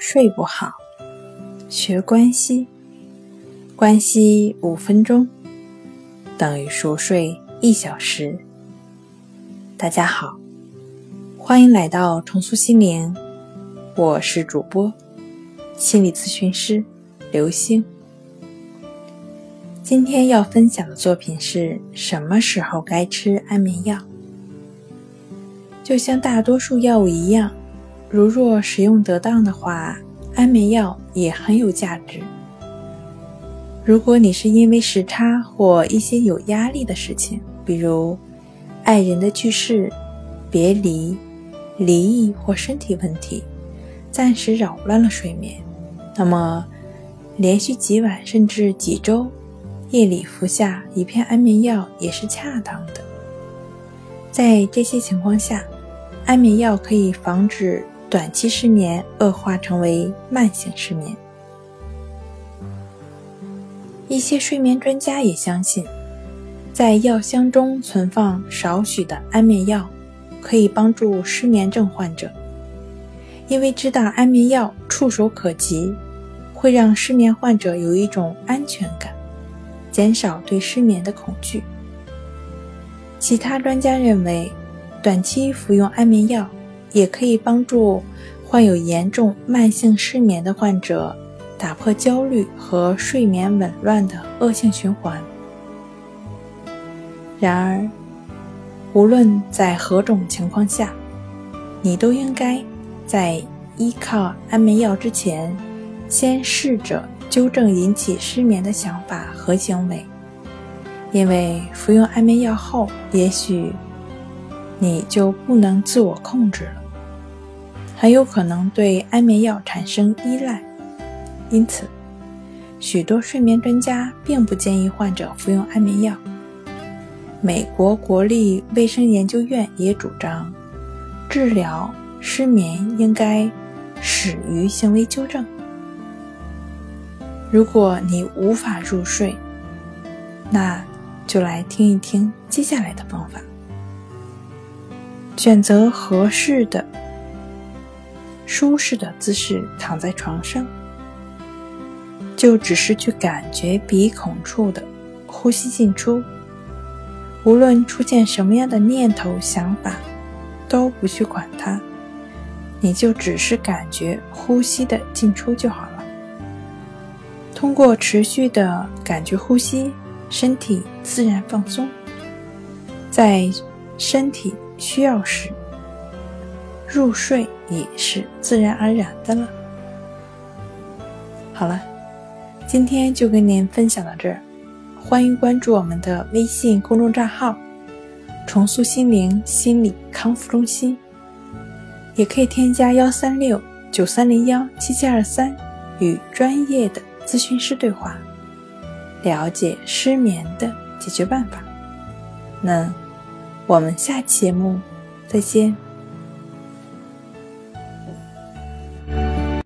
睡不好，学关西，关西五分钟等于熟睡一小时。大家好，欢迎来到重塑心灵，我是主播心理咨询师刘星。今天要分享的作品是什么时候该吃安眠药？就像大多数药物一样。如若使用得当的话，安眠药也很有价值。如果你是因为时差或一些有压力的事情，比如爱人的去世、别离、离异或身体问题，暂时扰乱了睡眠，那么连续几晚甚至几周，夜里服下一片安眠药也是恰当的。在这些情况下，安眠药可以防止。短期失眠恶化成为慢性失眠。一些睡眠专家也相信，在药箱中存放少许的安眠药，可以帮助失眠症患者，因为知道安眠药触手可及，会让失眠患者有一种安全感，减少对失眠的恐惧。其他专家认为，短期服用安眠药。也可以帮助患有严重慢性失眠的患者打破焦虑和睡眠紊乱的恶性循环。然而，无论在何种情况下，你都应该在依靠安眠药之前，先试着纠正引起失眠的想法和行为，因为服用安眠药后，也许你就不能自我控制了。很有可能对安眠药产生依赖，因此，许多睡眠专家并不建议患者服用安眠药。美国国立卫生研究院也主张，治疗失眠应该始于行为纠正。如果你无法入睡，那就来听一听接下来的方法：选择合适的。舒适的姿势躺在床上，就只是去感觉鼻孔处的呼吸进出。无论出现什么样的念头、想法，都不去管它，你就只是感觉呼吸的进出就好了。通过持续的感觉呼吸，身体自然放松，在身体需要时。入睡也是自然而然的了。好了，今天就跟您分享到这儿，欢迎关注我们的微信公众账号“重塑心灵心理康复中心”，也可以添加幺三六九三零幺七七二三与专业的咨询师对话，了解失眠的解决办法。那我们下期节目再见。